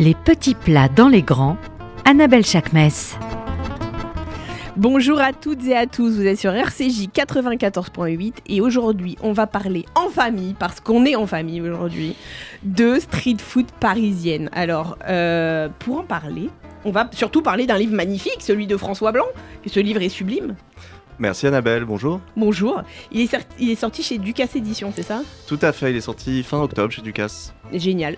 Les petits plats dans les grands, Annabelle Chakmes. Bonjour à toutes et à tous, vous êtes sur RCJ 94.8 et aujourd'hui on va parler en famille, parce qu'on est en famille aujourd'hui, de street food parisienne. Alors euh, pour en parler, on va surtout parler d'un livre magnifique, celui de François Blanc, et ce livre est sublime. Merci Annabelle, bonjour. Bonjour, il est, il est sorti chez Ducasse Édition, c'est ça? Tout à fait, il est sorti fin octobre chez Ducasse. Génial.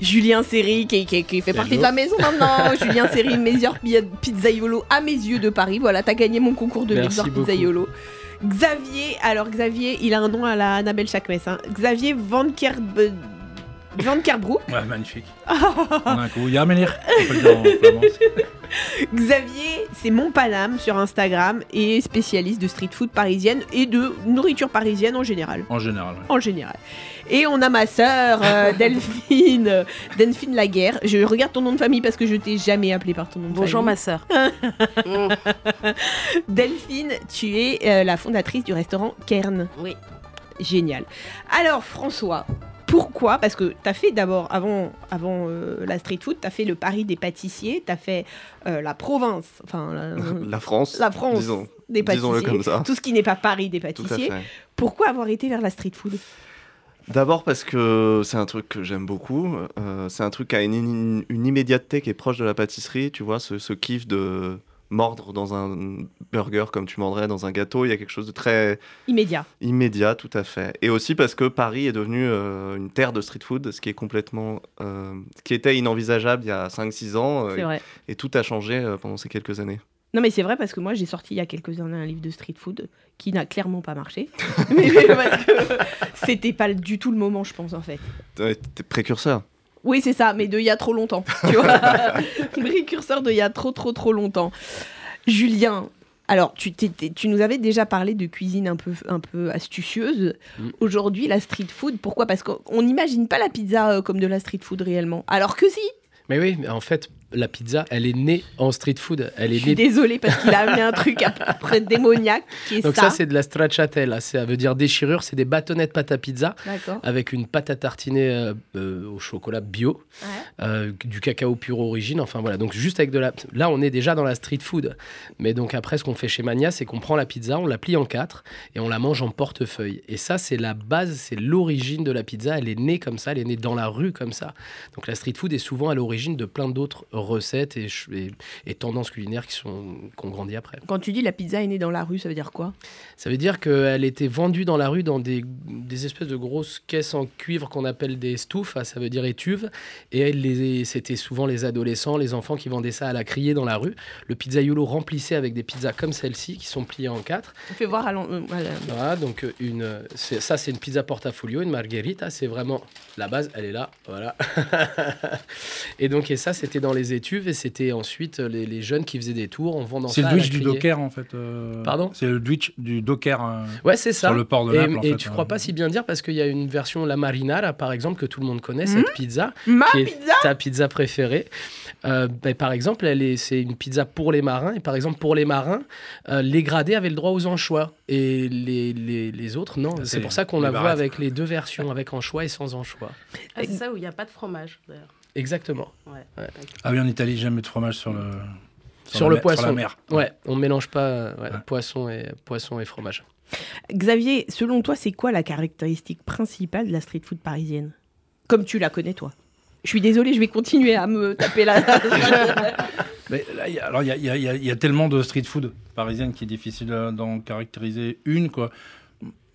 Julien Serry qui, fait partie de la maison maintenant. Julien Serry, meilleur pizzaiolo à mes yeux de Paris. Voilà, t'as gagné mon concours de meilleur pizzaiolo. Xavier, alors Xavier, il a un nom à la Annabelle Chakmes. Hein. Xavier Van Kerb... Van Kerbroek. Ouais, magnifique. un coup. Xavier, c'est mon paname sur Instagram et spécialiste de street food parisienne et de nourriture parisienne en général. En général. En général. Et on a ma sœur, euh, Delphine, Delphine Laguerre. Je regarde ton nom de famille parce que je t'ai jamais appelé par ton nom de famille. Bonjour ma sœur. Delphine, tu es euh, la fondatrice du restaurant Kern. Oui. Génial. Alors François, pourquoi? Parce que tu as fait d'abord, avant, avant euh, la street food, tu as fait le Paris des pâtissiers, tu as fait la province, enfin la, France, la France disons, des pâtissiers, comme ça. tout ce qui n'est pas Paris des pâtissiers. Pourquoi avoir été vers la street food? D'abord parce que c'est un truc que j'aime beaucoup. Euh, c'est un truc qui a une, immédiateté qui est proche de la pâtisserie. Tu vois, ce, kiff de mordre dans un burger comme tu mordrais dans un gâteau. Il y a quelque chose de très... Immédiat. Immédiat, tout à fait. Et aussi parce que Paris est devenu euh, une terre de street food, ce qui est complètement... Euh, ce qui était inenvisageable il y a 5-6 ans. C'est vrai. Et tout a changé pendant ces quelques années. Non, mais c'est vrai parce que moi, j'ai sorti il y a quelques années un livre de street food qui n'a clairement pas marché. mais, parce que c'était pas du tout le moment, je pense, en fait. T'es précurseur. Oui, c'est ça, mais de il y a trop longtemps. Tu vois Précurseur de il y a trop, trop, trop longtemps. Julien, alors, tu, tu, nous avais déjà parlé de cuisine un peu, un peu astucieuse. Mm. Aujourd'hui, la street food, pourquoi? Parce qu'on n'imagine pas la pizza euh, comme de la street food réellement. Alors que si Mais oui, en fait, la pizza, elle est née en street food. Elle est Je suis désolée parce qu'il a amené un truc après démoniaque qui est Donc ça, c'est de la stracciatella. Ça veut dire déchirure. C'est des bâtonnets de pâte à pizza avec une pâte à tartiner euh, euh, au chocolat bio, euh, du cacao pur origine. Enfin voilà. Donc juste avec de la. Là, on est déjà dans la street food. Mais donc après, ce qu'on fait chez Mania, c'est qu'on prend la pizza, on la plie en quatre et on la mange en portefeuille. Et ça, c'est la base, c'est l'origine de la pizza. Elle est née comme ça. Elle est née dans la rue comme ça. Donc la street food est souvent à l'origine de plein d'autres recettes et, et, tendances culinaires qui sont qu'on grandit après. Quand tu dis la pizza est née dans la rue, ça veut dire quoi? Ça veut dire qu'elle était vendue dans la rue dans des, des espèces de grosses caisses en cuivre qu'on appelle des stouffes, ça veut dire étuves, et c'était souvent les adolescents, les enfants qui vendaient ça à la criée dans la rue. Le pizzaiolo remplissait avec des pizzas comme celle-ci qui sont pliées en quatre. On fait voir à euh, Voilà, donc euh, une, ça c'est une pizza portafolio, une margherita, c'est vraiment la base, elle est là, voilà. et donc et ça c'était dans les étuves et c'était ensuite les, jeunes qui faisaient des tours en vendant C'est le Twitch du Docker en fait. Euh, Pardon? C'est le Twitch du Docker. Euh, ouais, c'est ça. Sur le port de Naples. Et, et tu crois pas si bien dire parce qu'il y a une version la marinara par exemple que tout le monde connaît cette hmm pizza, Ma qui pizza est ta pizza préférée. Euh, ben, par exemple, elle est, c'est une pizza pour les marins et par exemple pour les marins, les gradés avaient le droit aux anchois et les, les, les autres non. C'est pour ça qu'on la voit avec les deux versions, avec anchois et sans anchois. Ah, c'est ça où il n'y a pas de fromage d'ailleurs. Exactement. Ah oui, en Italie, jamais de fromage sur le sur, le poisson. la mer. Ouais, on mélange pas poisson et poisson et fromage. Xavier, selon toi, c'est quoi la caractéristique principale de la street food parisienne? Comme tu la connais toi. Je suis désolé, je vais continuer à me taper la. Mais alors, il y, a tellement de street food parisienne qui est difficile d'en caractériser une, quoi.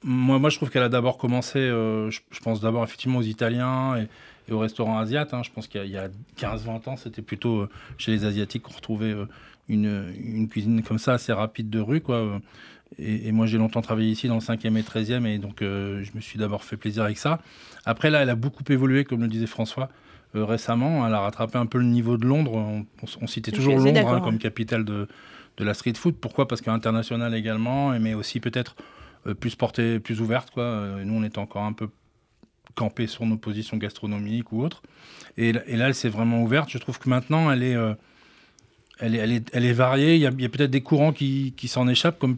Moi, moi, je trouve qu'elle a d'abord commencé, euh, je, je, pense d'abord effectivement aux Italiens et, et au restaurant asiate. Hein. Je pense qu'il y a, 15-20 ans, c'était plutôt euh, chez les Asiatiques qu'on retrouvait euh, une, une, cuisine comme ça, assez rapide de rue. Quoi. Et, moi, j'ai longtemps travaillé ici dans le 5e et 13e, et donc euh, je me suis d'abord fait plaisir avec ça. Après, là, elle a beaucoup évolué, comme le disait François. récemment, elle a rattrapé un peu le niveau de Londres. On, citait toujours Londres hein, comme capitale de, de, la street food. Pourquoi? Parce qu'international également, mais aussi peut-être plus portée, plus ouverte. Quoi. nous, on était encore un peu camper sur nos positions gastronomiques ou autres. Et, là, elle s'est vraiment ouverte. Je trouve que maintenant, elle est, euh, elle est, elle est, elle est variée. Il y a, peut-être des courants qui, qui s'en échappent, comme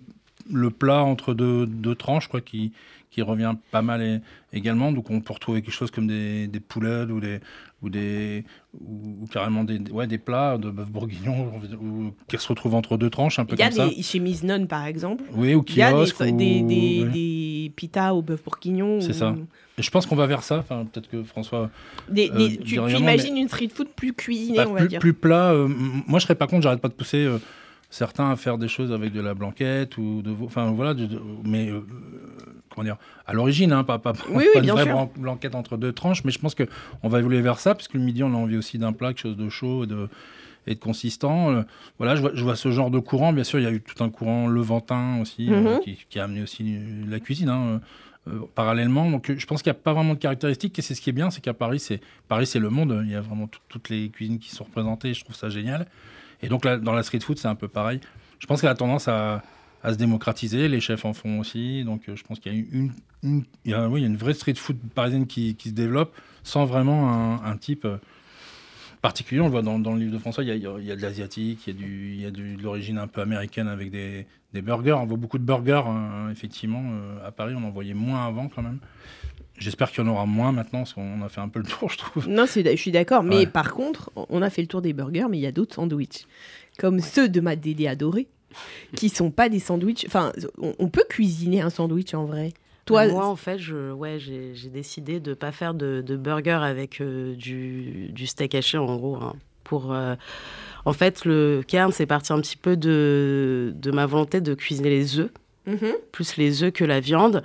le plat entre deux, deux tranches, quoi, qui, qui revient pas mal également. Donc on peut retrouver quelque chose comme des, des poulettes ou des, ou des ou, carrément des, ouais, des plats de bœuf bourguignon qui se retrouvent entre deux tranches, un peu comme ça. Il y a des chez Miznon, par exemple. Oui, ou. Il y a des, des, des, pitas au bœuf bourguignon. C'est ça. Et je pense qu'on va vers ça. Enfin, peut-être que François. Des, euh, tu, tu imagines une street food plus cuisinée, bah, on va plus, dire. Plus plat. Euh, moi, je serais pas contre. J'arrête pas de pousser. Euh, certains à faire des choses avec de la blanquette ou de enfin voilà mais comment dire à l'origine hein, pas pas, oui, pas une vraie blanquette entre deux tranches mais je pense que on va évoluer vers ça parce que le midi on a envie aussi d'un plat quelque chose de chaud et de et de consistant voilà je vois, je vois, ce genre de courant bien sûr il y a eu tout un courant levantin aussi mhm. qui, a amené aussi la cuisine hein, euh, parallèlement. Donc je pense qu'il n'y a pas vraiment de caractéristiques et c'est ce qui est bien, c'est qu'à Paris, c'est Paris, c'est le monde. Il y a vraiment toutes les cuisines qui sont représentées. Je trouve ça génial. Et donc là, dans la street food, c'est un peu pareil. Je pense qu'elle a tendance à, se démocratiser. Les chefs en font aussi. Donc euh, je pense qu'il y a une, vraie street food parisienne qui, se développe sans vraiment un, type euh, particulier. On le voit dans, le livre de François, il y a, de l'asiatique, il y a, de l'origine un peu américaine avec des, des, burgers. On voit beaucoup de burgers, hein, effectivement. Euh, à Paris, on en voyait moins avant quand même. J'espère qu'il y en aura moins maintenant, parce qu'on a fait un peu le tour, je trouve. Non, je suis d'accord. Mais par contre, on a fait le tour des burgers, mais il y a d'autres sandwichs. Comme ceux de ma Dédé adorée, qui sont pas des sandwichs. Enfin, on, peut cuisiner un sandwich en vrai. Toi, moi, en fait, je, ouais, j'ai décidé de ne pas faire de, burger avec euh, du, du, steak haché, en gros. Hein, pour, euh, En fait, le cairn, c'est parti un petit peu de, de ma volonté de cuisiner les œufs. Mhm. plus les œufs que la viande.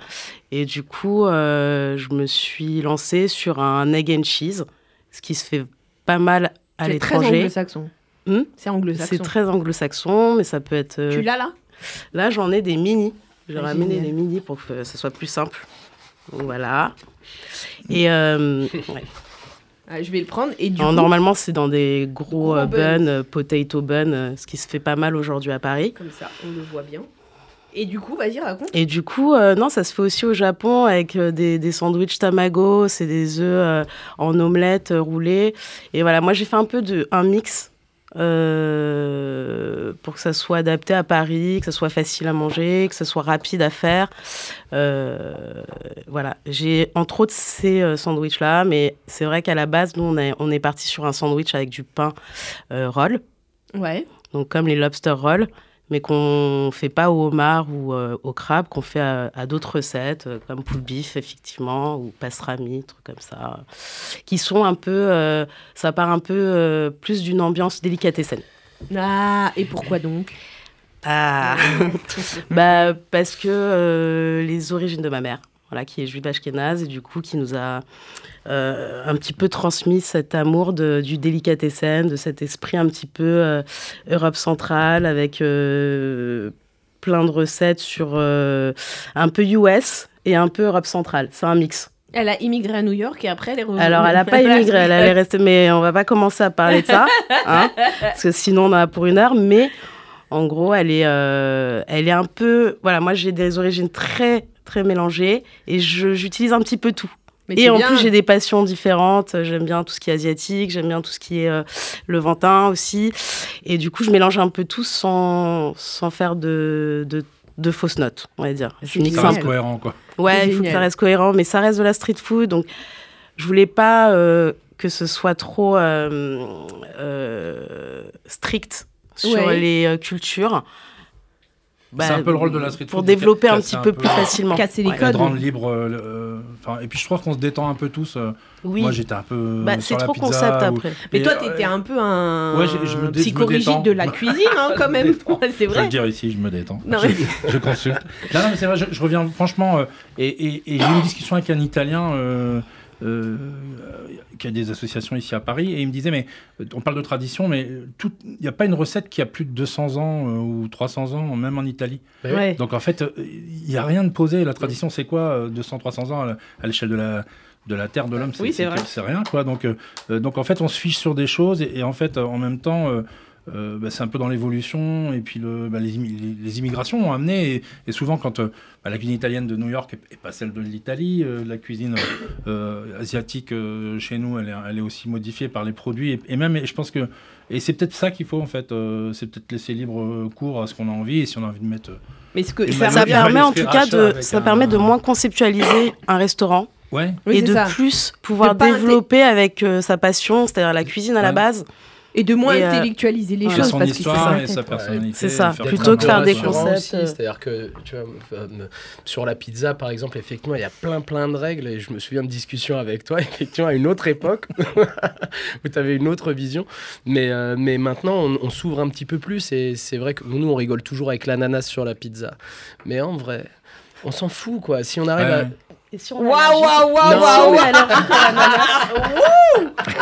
Et du coup, euh, je me suis lancée sur un egg and cheese, ce qui se fait pas mal à l'étranger. C'est très anglo-saxon. Hmm c'est anglo-saxon. C'est très anglo-saxon, mais ça peut être. Tu l'as là? Là, j'en ai des mini. J'ai ah, ramené des mini pour que ce soit plus simple. voilà. Et euh, ah, je vais le prendre. Et du Normalement, c'est dans des gros, euh, buns, euh, potato buns, ce qui se fait pas mal aujourd'hui à Paris. Comme ça, on le voit bien. Et du coup, vas-y, raconte. Et du coup, non, ça se fait aussi au Japon avec des, des sandwichs tamago, c'est des œufs en omelette roulés. Et voilà, moi j'ai fait un peu de un mix euh, pour que ça soit adapté à Paris, que ça soit facile à manger, que ça soit rapide à faire. Euh, voilà, j'ai entre autres ces euh, sandwichs-là, mais c'est vrai qu'à la base, nous, on est, on est parti sur un sandwich avec du pain roll. Ouais. Donc, comme les lobster rolls mais qu'on fait pas au homard ou euh, au crabe, qu'on fait à, d'autres recettes, euh, comme poule bif, effectivement, ou pastrami, trucs comme ça, qui sont un peu, euh, ça part un peu plus d'une ambiance délicatessen. Ah, et pourquoi donc? Ah, bah, parce que les origines de ma mère, voilà, qui est juive ashkénaze, et du coup, qui nous a euh, un petit peu transmis cet amour de, du délicatessen, de cet esprit un petit peu euh, Europe centrale avec euh, plein de recettes sur un peu US et un peu Europe centrale. C'est un mix. Elle a immigré à New York et après elle est revenue. Alors elle n'a pas immigré, elle est restée, mais on va pas commencer à parler de ça, hein, parce que sinon on en a pour une heure. Mais en gros, elle est, elle est un peu, voilà, moi j'ai des origines très très mélangées et j'utilise un petit peu tout et en plus, j'ai des passions différentes. J'aime bien tout ce qui est asiatique, j'aime bien tout ce qui est euh, levantin aussi. Et du coup, je mélange un peu tout sans, sans faire de, de, de fausses notes, on va dire. Je ça reste cohérent, quoi. Ouais, il faut que ça reste cohérent, mais ça reste de la street food. Donc, je voulais pas euh, que ce soit trop euh, strict sur les cultures. Bah, c'est un peu le rôle de la street food. Pour développer un petit peu, plus facilement. Casser les codes. rendre libre. Euh, et puis je trouve qu'on se détend un peu tous. Euh. oui. Moi j'étais un peu. Bah, c'est trop concept après. Mais toi t'étais un peu un ouais, je, me psychorigide de la cuisine hein, quand même. c'est vrai. Je veux dire ici, je me détends. Non, je, je, consulte. Non, non mais c'est vrai, je, reviens franchement. Euh, et, et, et j'ai eu une discussion avec un Italien euh, qui a des associations ici à Paris, et il me disait, mais on parle de tradition, mais il n'y a pas une recette qui a plus de 200 ans euh, ou 300 ans, même en Italie. Bah Donc en fait, il n'y a rien de posé. La tradition, c'est quoi 200, euh, 300 ans à l'échelle de la de la terre de l'homme, c'est rien quoi. Donc, donc en fait, on se fiche sur des choses et, en fait, en même temps, euh, bah, c'est un peu dans l'évolution et puis le, bah, les, les, immigrations ont amené et, souvent quand euh, bah, la cuisine italienne de New York est, pas celle de l'Italie, euh, la cuisine asiatique chez nous elle est, elle est, aussi modifiée par les produits et, même je pense que et c'est peut-être ça qu'il faut en fait, c'est peut-être laisser libre cours à ce qu'on a envie et si on a envie de mettre. Mais ce que ça, permet en tout cas de ça permet de moins conceptualiser un restaurant. Ouais. et de plus pouvoir développer avec sa passion, c'est-à-dire la cuisine à la base, et de moins euh, intellectualiser les choses. Son parce histoire et sa personnalité. C'est ça, plutôt que faire des concepts. C'est-à-dire que, tu vois, euh, sur la pizza, par exemple, effectivement, il y a plein, plein de règles. Et je me souviens de discussions avec toi, effectivement, à une autre époque, où tu avais une autre vision. Mais, euh, mais maintenant, on, s'ouvre un petit peu plus. Et c'est vrai que nous, on rigole toujours avec l'ananas sur la pizza. Mais en vrai, on s'en fout, quoi. Si on arrive à Waouh, waouh, waouh, waouh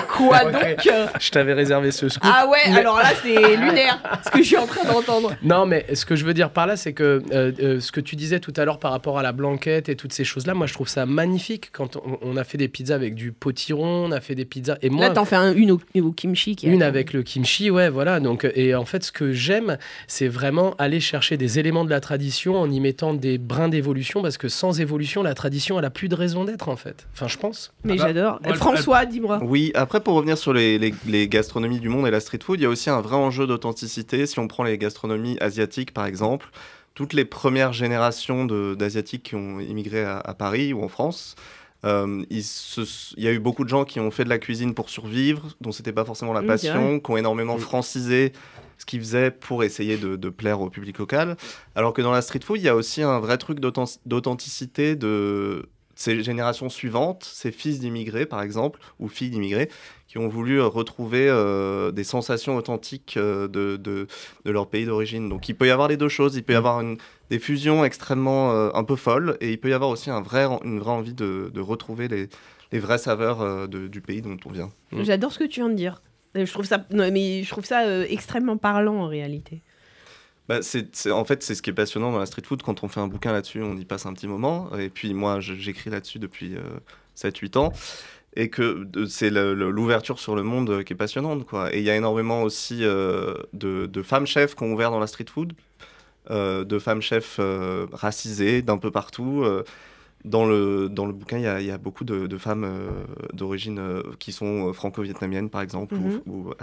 Quoi donc Je t'avais réservé ce scoop. Ah ouais, alors là c'est lunaire, ce que je suis en train d'entendre. Non, mais ce que je veux dire par là, c'est que euh, euh, ce que tu disais tout à l'heure par rapport à la blanquette et toutes ces choses-là, moi je trouve ça magnifique quand on, a fait des pizzas avec du potiron, on a fait des pizzas. Et moi, là t'en fais une au, kimchi. une avec le kimchi, ouais, voilà. Donc, et en fait, ce que j'aime, c'est vraiment aller chercher des éléments de la tradition en y mettant des brins d'évolution, parce que sans évolution, la tradition elle a plus de raison d'être en fait. Enfin, je pense. Mais ah bah, j'adore. François, dis-moi. Oui, après pour revenir sur les, les, gastronomies du monde et la street food, il y a aussi un vrai enjeu d'authenticité. Si on prend les gastronomies asiatiques par exemple, toutes les premières générations d'asiatiques qui ont immigré à, Paris ou en France. Euh, il, y a eu beaucoup de gens qui ont fait de la cuisine pour survivre, dont c'était pas forcément la passion, qui ont énormément francisé ce qu'ils faisaient pour essayer de, plaire au public local. Alors que dans la street food, il y a aussi un vrai truc d'authenticité de ces générations suivantes, ces fils d'immigrés par exemple, ou filles d'immigrés, qui ont voulu euh, retrouver euh, des sensations authentiques euh, de, de, leur pays d'origine. Donc il peut y avoir les deux choses, il peut y avoir une, des fusions extrêmement un peu folles, et il peut y avoir aussi un vrai, une vraie envie de, de retrouver les, les, vraies saveurs du pays dont on vient. J'adore ce que tu viens de dire. Je trouve ça, mais je trouve ça euh, extrêmement parlant en réalité. Bah, c'est, en fait, c'est ce qui est passionnant dans la street food. Quand on fait un bouquin là-dessus, on y passe un petit moment. Et puis moi, j'écris là-dessus depuis 7-8 euh, ans. Et que c'est l'ouverture sur le monde qui est passionnante. Quoi. Et il y a énormément aussi euh, de, de, femmes chefs qui ont ouvert dans la street food, de femmes chefs racisées d'un peu partout dans le, dans le bouquin, il y a, beaucoup de, femmes euh, d'origine euh, qui sont euh, franco-vietnamiennes, par exemple. ou, mhm.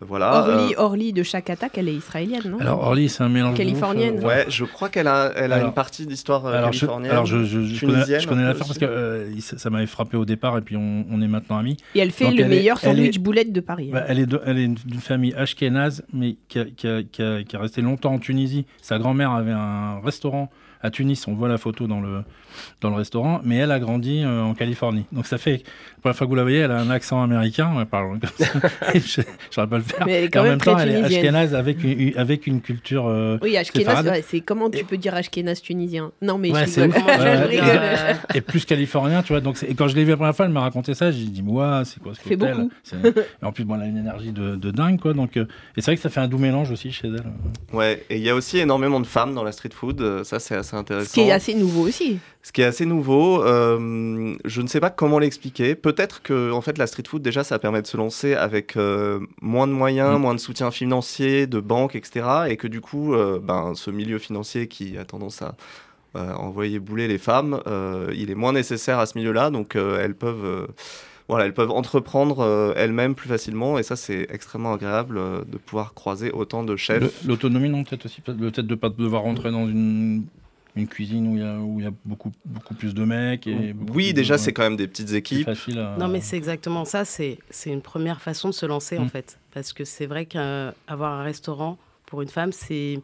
Voilà. Orly, de chaque attaque, elle est israélienne, non? Alors Orly, c'est un mélange. Californienne. ouais, je crois qu'elle a, elle a une partie d'histoire californienne. alors je, je, connais, l'affaire parce que ça, m'avait frappé au départ et puis on, est maintenant amis. Et elle fait le meilleur sandwich boulette de Paris. Bah, elle est elle est d'une famille ashkénaze, mais qui a, qui, a, qui, a, qui a resté longtemps en Tunisie. Sa grand-mère avait un restaurant à Tunis. On voit la photo dans le, dans le restaurant, mais elle a grandi euh, en Californie. Donc ça fait, pour la fois que vous la voyez, elle a un accent américain, on parle comme ça. je ne pas le faire. Mais quand en même, temps, elle est ashkénaze avec une, avec une culture. Euh, oui, ashkénaze, c'est comment tu peux dire ashkénaze tunisien? Non, mais je rigole. Et plus californien, tu vois. Donc quand je l'ai vu la première fois, elle m'a raconté ça. J'ai dit, moi, c'est quoi ce fait beaucoup. Et en plus, bon, elle a une énergie de, de dingue, quoi. Donc, euh, et c'est vrai que ça fait un doux mélange aussi chez elle. Ouais, et il y a aussi énormément de femmes dans la street food. Ça, c'est assez intéressant. Ce qui est assez nouveau aussi. Ce qui est assez nouveau, euh, je ne sais pas comment l'expliquer. Peut-être que en fait la street food déjà ça permet de se lancer avec euh, moins de moyens, mm. moins de soutien financier, de banques, etc. Et que du coup, euh, ben, ce milieu financier qui a tendance à envoyer bouler les femmes, il est moins nécessaire à ce milieu-là, donc elles peuvent voilà, elles peuvent entreprendre elles-mêmes plus facilement et ça c'est extrêmement agréable de pouvoir croiser autant de chefs. L'autonomie non peut-être aussi, fait de ne pas devoir rentrer dans une une cuisine où il y a, où il y a beaucoup, beaucoup plus de mecs. Et oui, déjà, c'est quand même des petites équipes. Non, mais c'est exactement ça. C'est une première façon de se lancer, en mm. fait. Parce que c'est vrai qu'avoir un restaurant pour une femme, c'est.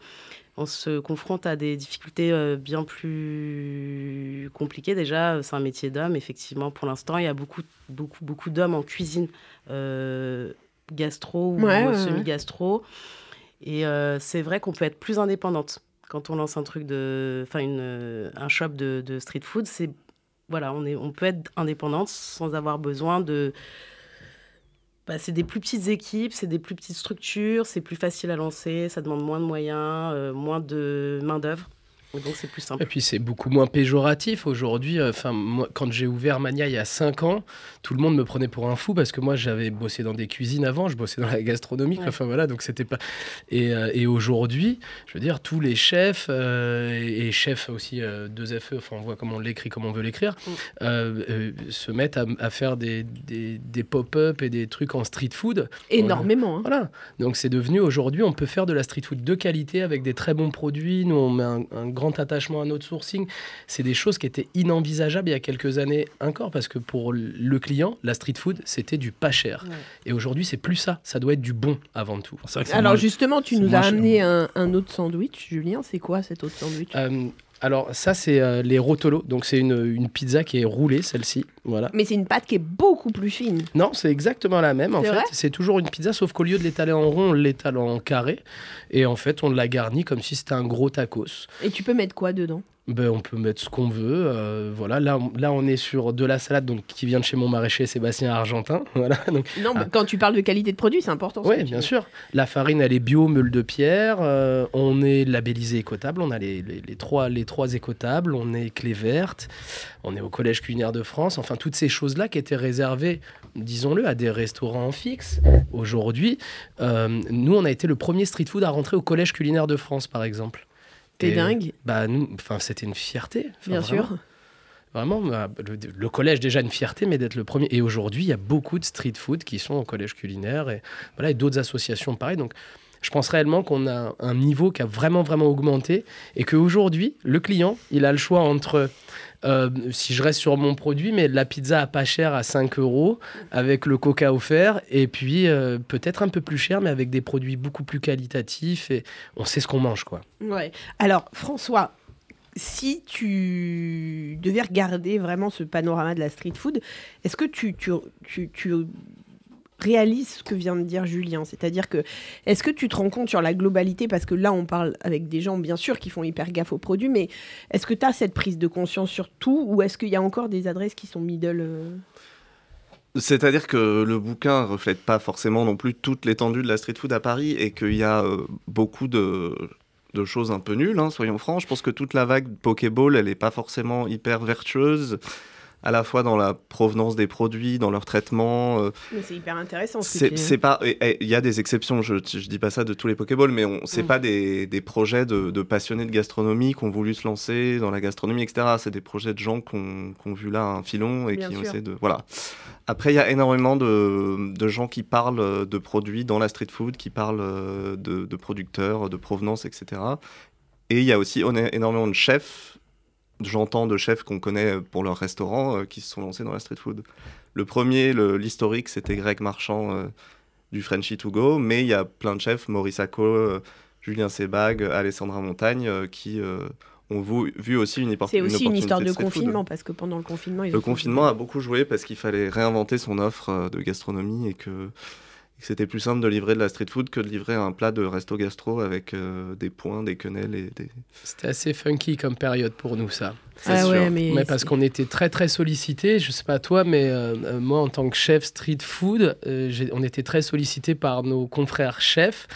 On se confronte à des difficultés euh, bien plus compliquées. Déjà, c'est un métier d'homme, effectivement. Pour l'instant, il y a beaucoup, beaucoup, beaucoup d'hommes en cuisine euh, gastro ou semi-gastro. Et euh, c'est vrai qu'on peut être plus indépendante quand on lance un truc de, enfin un shop de, de street food, c'est voilà, on est, on peut être indépendante sans avoir besoin de. Bah, c'est des plus petites équipes, c'est des plus petites structures, c'est plus facile à lancer, ça demande moins de moyens, euh, moins de main d'œuvre Donc c'est plus simple. Et puis c'est beaucoup moins péjoratif aujourd'hui. Euh, enfin, moi, quand j'ai ouvert Mania il y a 5 ans, tout le monde me prenait pour un fou parce que moi j'avais bossé dans des cuisines avant, je bossais dans la gastronomie. Enfin voilà, donc c'était pas. Et, euh, et aujourd'hui, je veux dire, tous les chefs euh, et, chefs aussi deux FE, enfin on voit comment on l'écrit, comment on veut l'écrire, mm. se mettent à, faire des, des, des pop-up et des trucs en street food. Énormément. Hein. Voilà. Donc c'est devenu aujourd'hui, on peut faire de la street food de qualité avec des très bons produits. Nous, on met un, un grand attachement à notre sourcing. C'est des choses qui étaient inenvisageables il y a quelques années encore, parce que pour le client, la street food, c'était du pas cher. Et aujourd'hui, c'est plus ça. Ça doit être du bon avant tout. Alors justement, tu nous as amené un, autre sandwich, Julien. C'est quoi cet autre sandwich? Euh, alors ça c'est euh, les rotolo, donc c'est une, une, pizza qui est roulée celle-ci, voilà. Mais c'est une pâte qui est beaucoup plus fine. Non, c'est exactement la même en fait. C'est toujours une pizza, sauf qu'au lieu de l'étaler en rond, on l'étale en carré, et en fait on la garnit comme si c'était un gros tacos. Et tu peux mettre quoi dedans? Ben, on peut mettre ce qu'on veut. Euh, voilà, là, là, on est sur de la salade donc, qui vient de chez mon maraîcher Sébastien Argentin. Voilà, donc, non, ah. quand tu parles de qualité de produit, c'est important. Oui, bien sûr. La farine, elle est bio, meule de pierre. Euh, on est labellisé écotable. On a les, les, trois, les trois écotables. On est clé verte. On est au Collège culinaire de France. Enfin, toutes ces choses-là qui étaient réservées, disons-le, à des restaurants fixes. Aujourd'hui, euh, nous, on a été le premier street food à rentrer au Collège culinaire de France, par exemple. T'es dingue. Bah nous, enfin c'était une fierté. Bien sûr. Vraiment, bah, le, collège déjà une fierté, mais d'être le premier. Et aujourd'hui, il y a beaucoup de street food qui sont au collège culinaire et voilà, et d'autres associations pareilles. Donc, je pense réellement qu'on a un niveau qui a vraiment vraiment augmenté et qu'aujourd'hui, le client, il a le choix entre euh, si je reste sur mon produit, mais la pizza à pas cher à 5 euros, avec le coca offert, et puis euh, peut-être un peu plus cher, mais avec des produits beaucoup plus qualitatifs, et on sait ce qu'on mange, quoi. Ouais. Alors, François, si tu devais regarder vraiment ce panorama de la street food, est-ce que tu, réalise ce que vient de dire Julien. C'est-à-dire que, est-ce que tu te rends compte sur la globalité, parce que là, on parle avec des gens, bien sûr, qui font hyper gaffe aux produits, mais est-ce que tu as cette prise de conscience sur tout, ou est-ce qu'il y a encore des adresses qui sont middle euh C'est-à-dire que le bouquin reflète pas forcément non plus toute l'étendue de la street food à Paris, et qu'il y a euh, beaucoup de choses un peu nulles, hein, soyons francs. Je pense que toute la vague Pokéball, elle n'est pas forcément hyper vertueuse à la fois dans la provenance des produits, dans leur traitement. Euh, mais c'est hyper intéressant. C'est pas, il y a des exceptions. Je, je dis pas ça de tous les Pokéballs, mais on, c'est mm. pas des, des, projets de, passionnés de gastronomie qui ont voulu se lancer dans la gastronomie, etc. C'est des projets de gens qui ont, vu là un filon et qui ont essayé de, voilà. Après, il y a énormément de, de, gens qui parlent de produits dans la street food, qui parlent de, de producteurs, de provenance, etc. Et il y a aussi énormément de chefs j'entends de chefs qu'on connaît pour leur restaurant euh, qui se sont lancés dans la street food. Le premier, l'historique, c'était Greg Marchand euh, du Frenchy to Go, mais il y a plein de chefs, Maurice Acco, euh, Julien Sebag, Alessandra Montagne, qui ont vu, aussi une, C'est aussi une histoire de confinement, parce que pendant le confinement... le confinement a beaucoup joué parce qu'il fallait réinventer son offre de gastronomie et que c'était plus simple de livrer de la street food que de livrer un plat de resto gastro avec euh, des points, des quenelles et des... C'était assez funky comme période pour nous, ça. Ah sûr. mais, parce qu'on était très très sollicité. Je sais pas toi, mais euh, euh, moi en tant que chef street food, on était très sollicité par nos confrères chefs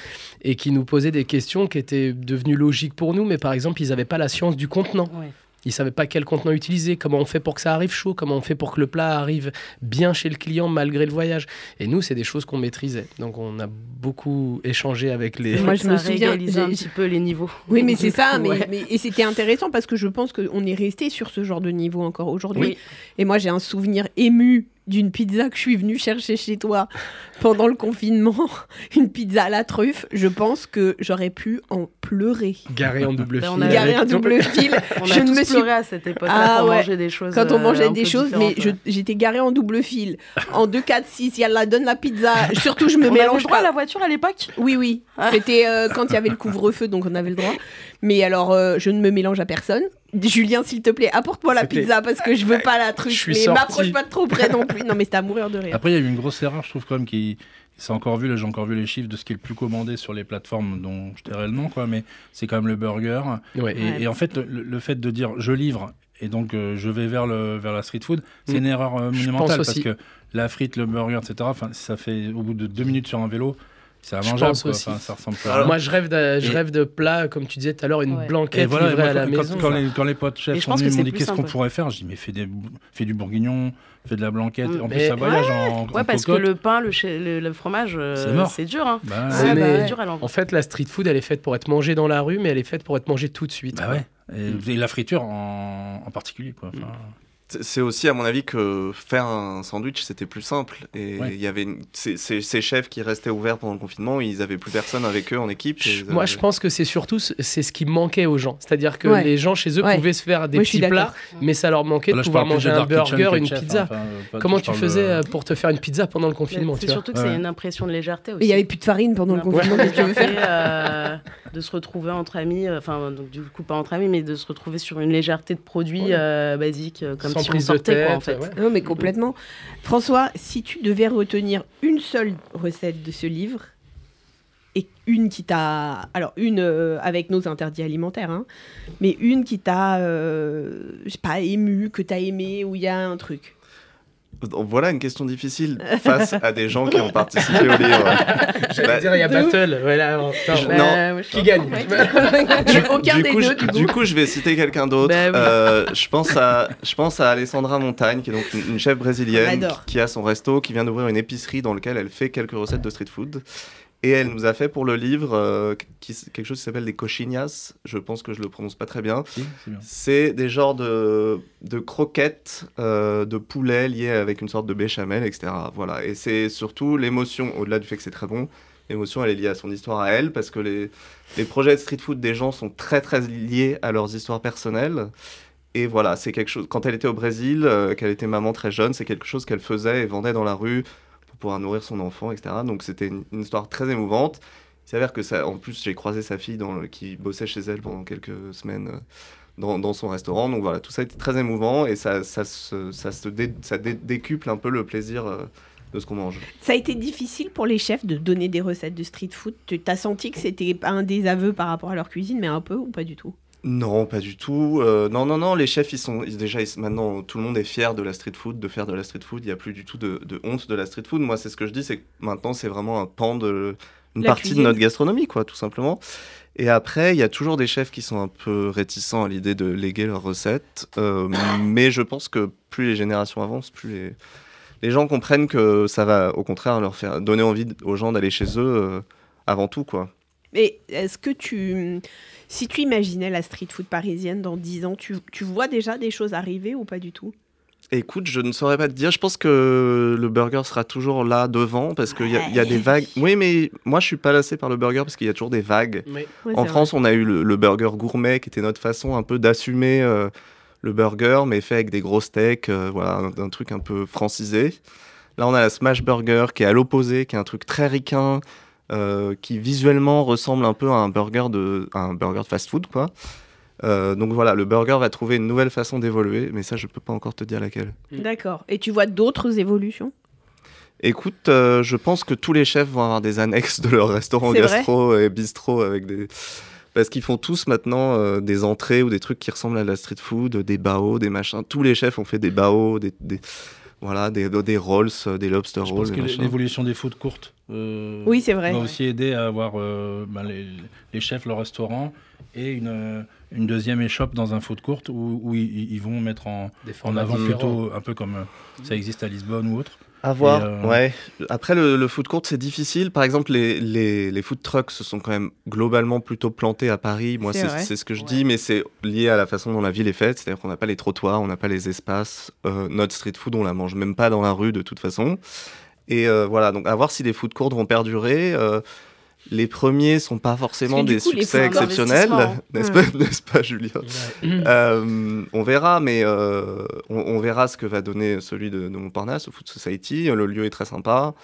et qui nous posaient des questions qui étaient devenues logiques pour nous, mais par exemple ils n'avaient pas la science du contenant. Ouais. Ils savaient pas quel contenant utiliser, comment on fait pour que ça arrive chaud, comment on fait pour que le plat arrive bien chez le client malgré le voyage. Et nous, c'est des choses qu'on maîtrisait. Donc on a beaucoup échangé avec les. Moi, je me souviens un petit peu les niveaux. Oui, mais c'est ça. Mais, et c'était intéressant parce que je pense qu'on est resté sur ce genre de niveau encore aujourd'hui. Et moi, j'ai un souvenir ému d'une pizza que je suis venue chercher chez toi pendant le confinement, une pizza à la truffe, je pense que j'aurais pu en pleurer. Garé en double ben, fil. Garé en double fil. On je a tous me suis... pleuré à cette époque ah, quand on mangeait des choses. Quand on mangeait euh, des choses, mais j'étais garé en double fil. En 2, 4, 6, il y a la donne la pizza. Surtout, je me on mélange pas. la voiture à l'époque? Oui, oui. Ah. C'était euh, quand il y avait le couvre-feu, donc on avait le droit. Mais alors, euh, je ne me mélange à personne. Julien, s'il te plaît, apporte-moi la pizza parce que je veux pas la truc. Mais m'approche pas de trop près non plus. Non, mais c'était à mourir de rire. Après, il y a eu une grosse erreur, je trouve, quand même, qui. C'est encore vu, j'ai encore vu les chiffres de ce qui est le plus commandé sur les plateformes dont je tairai le nom, quoi, mais c'est quand même le burger. Et, en fait, le, fait de dire je livre et donc euh, je vais vers, le, vers la street food, c'est une mm. erreur euh, monumentale parce que la frite, le burger, etc., ça fait au bout de deux minutes sur un vélo, C'est à manger aussi. ça ressemble pas Moi, je rêve, de, je rêve de plats, comme tu disais tout à l'heure, une blanquette voilà, livrée à la quand, maison. Quand, les, quand les potes chefs sont venus, m'ont dit qu'est-ce qu'on pourrait faire. Je dis mais fais, des, fais du bourguignon, fais de la blanquette. En plus, ça voyage en Ouais, parce que le pain, le, fromage, euh, c'est dur. Hein. Bah c'est bah dur En fait, la street food, elle est faite pour être mangée dans la rue, mais elle est faite pour être mangée tout de suite. Bah ouais. Et la friture en particulier. quoi. C'est aussi, à mon avis, que faire un sandwich, c'était plus simple. Et il y avait ces, chefs qui restaient ouverts pendant le confinement, ils n'avaient plus personne avec eux en équipe. Moi, je pense que c'est surtout c'est ce qui manquait aux gens. C'est-à-dire que les gens chez eux pouvaient se faire des petits plats, mais ça leur manquait de pouvoir manger un burger, une pizza. Comment tu faisais euh, pour te faire une pizza pendant le confinement C'est surtout que c'est une impression de légèreté aussi. Il n'y avait plus de farine pendant le confinement. Euh, de se retrouver entre amis, euh, enfin, du coup, pas entre amis, mais de se retrouver sur une légèreté de produits basiques comme sans prise de tête, en fait. Non, mais complètement. François, si tu devais retenir une seule recette de ce livre, et une qui t'a. Alors, une euh, avec nos interdits alimentaires, hein, mais une qui t'a, euh, je sais pas, ému, que t'as aimé, où il y a un truc. Voilà une question difficile face à des gens qui ont participé au livre. J'allais bah, dire, il y a battle. Voilà, non, bah, qui gagne du, Aucun du des coup, deux, du, coup. je vais citer quelqu'un d'autre. Bah euh, je, pense à, je pense à Alessandra Montagne, qui est donc une, chef brésilienne, qui a son resto, qui vient d'ouvrir une épicerie dans laquelle elle fait quelques recettes de street food. Et elle nous a fait pour le livre euh, quelque chose qui s'appelle des cochinas. Je pense que je le prononce pas très bien. c'est des genres de, de croquettes euh, de poulet liées avec une sorte de béchamel, etc. Voilà. Et c'est surtout l'émotion, au-delà du fait que c'est très bon, l'émotion elle est liée à son histoire à elle, parce que les, les projets de street food des gens sont très très liés à leurs histoires personnelles. Et voilà, c'est quelque chose. Quand elle était au Brésil, euh, qu'elle était maman très jeune, c'est quelque chose qu'elle faisait et vendait dans la rue pouvoir nourrir son enfant, etc. Donc c'était une, histoire très émouvante. Il s'avère que ça, en plus, j'ai croisé sa fille qui bossait chez elle pendant quelques semaines euh, dans, dans, son restaurant. Donc voilà, tout ça était très émouvant et ça, ça, se, ça, se ça décuple un peu le plaisir euh, de ce qu'on mange. Ça a été difficile pour les chefs de donner des recettes de street food? Tu as senti que c'était un des aveux par rapport à leur cuisine, mais un peu ou pas du tout? Non, pas du tout. Euh, non, non, non, les chefs, ils sont déjà, maintenant, tout le monde est fier de la street food, de faire de la street food. Il n'y a plus du tout de, honte de la street food. Moi, c'est ce que je dis, c'est que maintenant, c'est vraiment un pan de, une partie de notre gastronomie, quoi, tout simplement. Et après, il y a toujours des chefs qui sont un peu réticents à l'idée de léguer leurs recettes. Euh, mais je pense que plus les générations avancent, plus les, les gens comprennent que ça va, au contraire, leur faire donner envie aux gens d'aller chez eux euh, avant tout, quoi. Mais est-ce que tu si tu imaginais la street food parisienne dans 10 ans, tu, vois déjà des choses arriver ou pas du tout? Écoute, je ne saurais pas te dire. Je pense que le burger sera toujours là devant parce qu'il y, a des vagues. Oui, mais moi, je suis pas lassé par le burger parce qu'il y a toujours des vagues. en France, on a eu le, burger gourmet qui était notre façon un peu d'assumer euh, le burger, mais fait avec des gros steaks, euh, voilà, un, truc un peu francisé. Là, on a la smash burger qui est à l'opposé, qui est un truc très ricain, euh, qui visuellement ressemble un peu à un burger de, un burger de fast-food, quoi. Euh, donc voilà, le burger va trouver une nouvelle façon d'évoluer, mais ça, je peux pas encore te dire laquelle. Mm. D'accord. Et tu vois d'autres évolutions? Écoute, euh, je pense que tous les chefs vont avoir des annexes de leur restaurant gastro et bistrot avec des parce qu'ils font tous maintenant des entrées ou des trucs qui ressemblent à la street food, des bao, des machins. Tous les chefs ont fait des bao, des, voilà, des, des rolls, des lobster rolls. Je pense que l'évolution des foods courtes euh, oui, c'est vrai. va aussi aider à avoir euh, bah, les, chefs, le restaurant et une, une deuxième échoppe dans un food court où, où ils, vont mettre en, en avant plutôt un peu comme euh, ça existe à Lisbonne ou autre. À voir, ouais. Après, le, le food court, c'est difficile. Par exemple, les, les, les, food trucks se sont quand même globalement plutôt plantés à Paris. Moi, c'est ce que je dis, mais c'est lié à la façon dont la ville est faite. C'est-à-dire qu'on n'a pas les trottoirs, on n'a pas les espaces. notre street food, on la mange même pas dans la rue de toute façon. Et euh, voilà, donc à voir si les foot courts vont perdurer. Euh, les premiers sont pas forcément des succès exceptionnels, n'est-ce pas, pas, Julien euh, On verra, mais on, verra ce que va donner celui de, de Montparnasse, au Food Society. Le lieu est très sympa.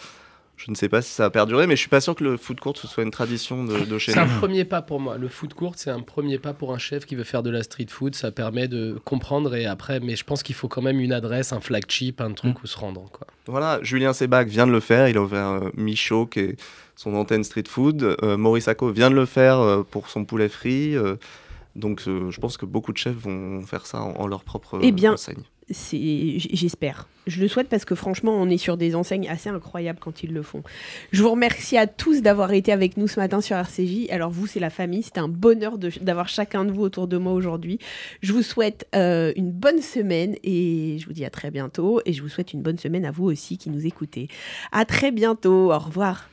Je ne sais pas si ça va perdurer, mais je suis pas sûr que le foot court ce soit une tradition de, de chez nous. C'est un premier pas pour moi. Le foot court, c'est un premier pas pour un chef qui veut faire de la street food. Ça permet de comprendre et après, mais je pense qu'il faut quand même une adresse, un flagship, un truc mm. où se rendre. Quoi. Voilà, Julien Sebac vient de le faire. Il a ouvert euh, Michaud, qui est son antenne street food. Euh, Maurice Acco vient de le faire euh, pour son poulet frit. donc je pense que beaucoup de chefs vont faire ça en, leur propre eh bien, enseigne j'espère. Je le souhaite parce que franchement, on est sur des enseignes assez incroyables quand ils le font. Je vous remercie à tous d'avoir été avec nous ce matin sur RCJ. Alors vous, c'est la famille. C'était un bonheur d'avoir chacun de vous autour de moi aujourd'hui. Je vous souhaite euh, une bonne semaine et je vous dis à très bientôt. Et je vous souhaite une bonne semaine à vous aussi qui nous écoutez. À très bientôt. Au revoir.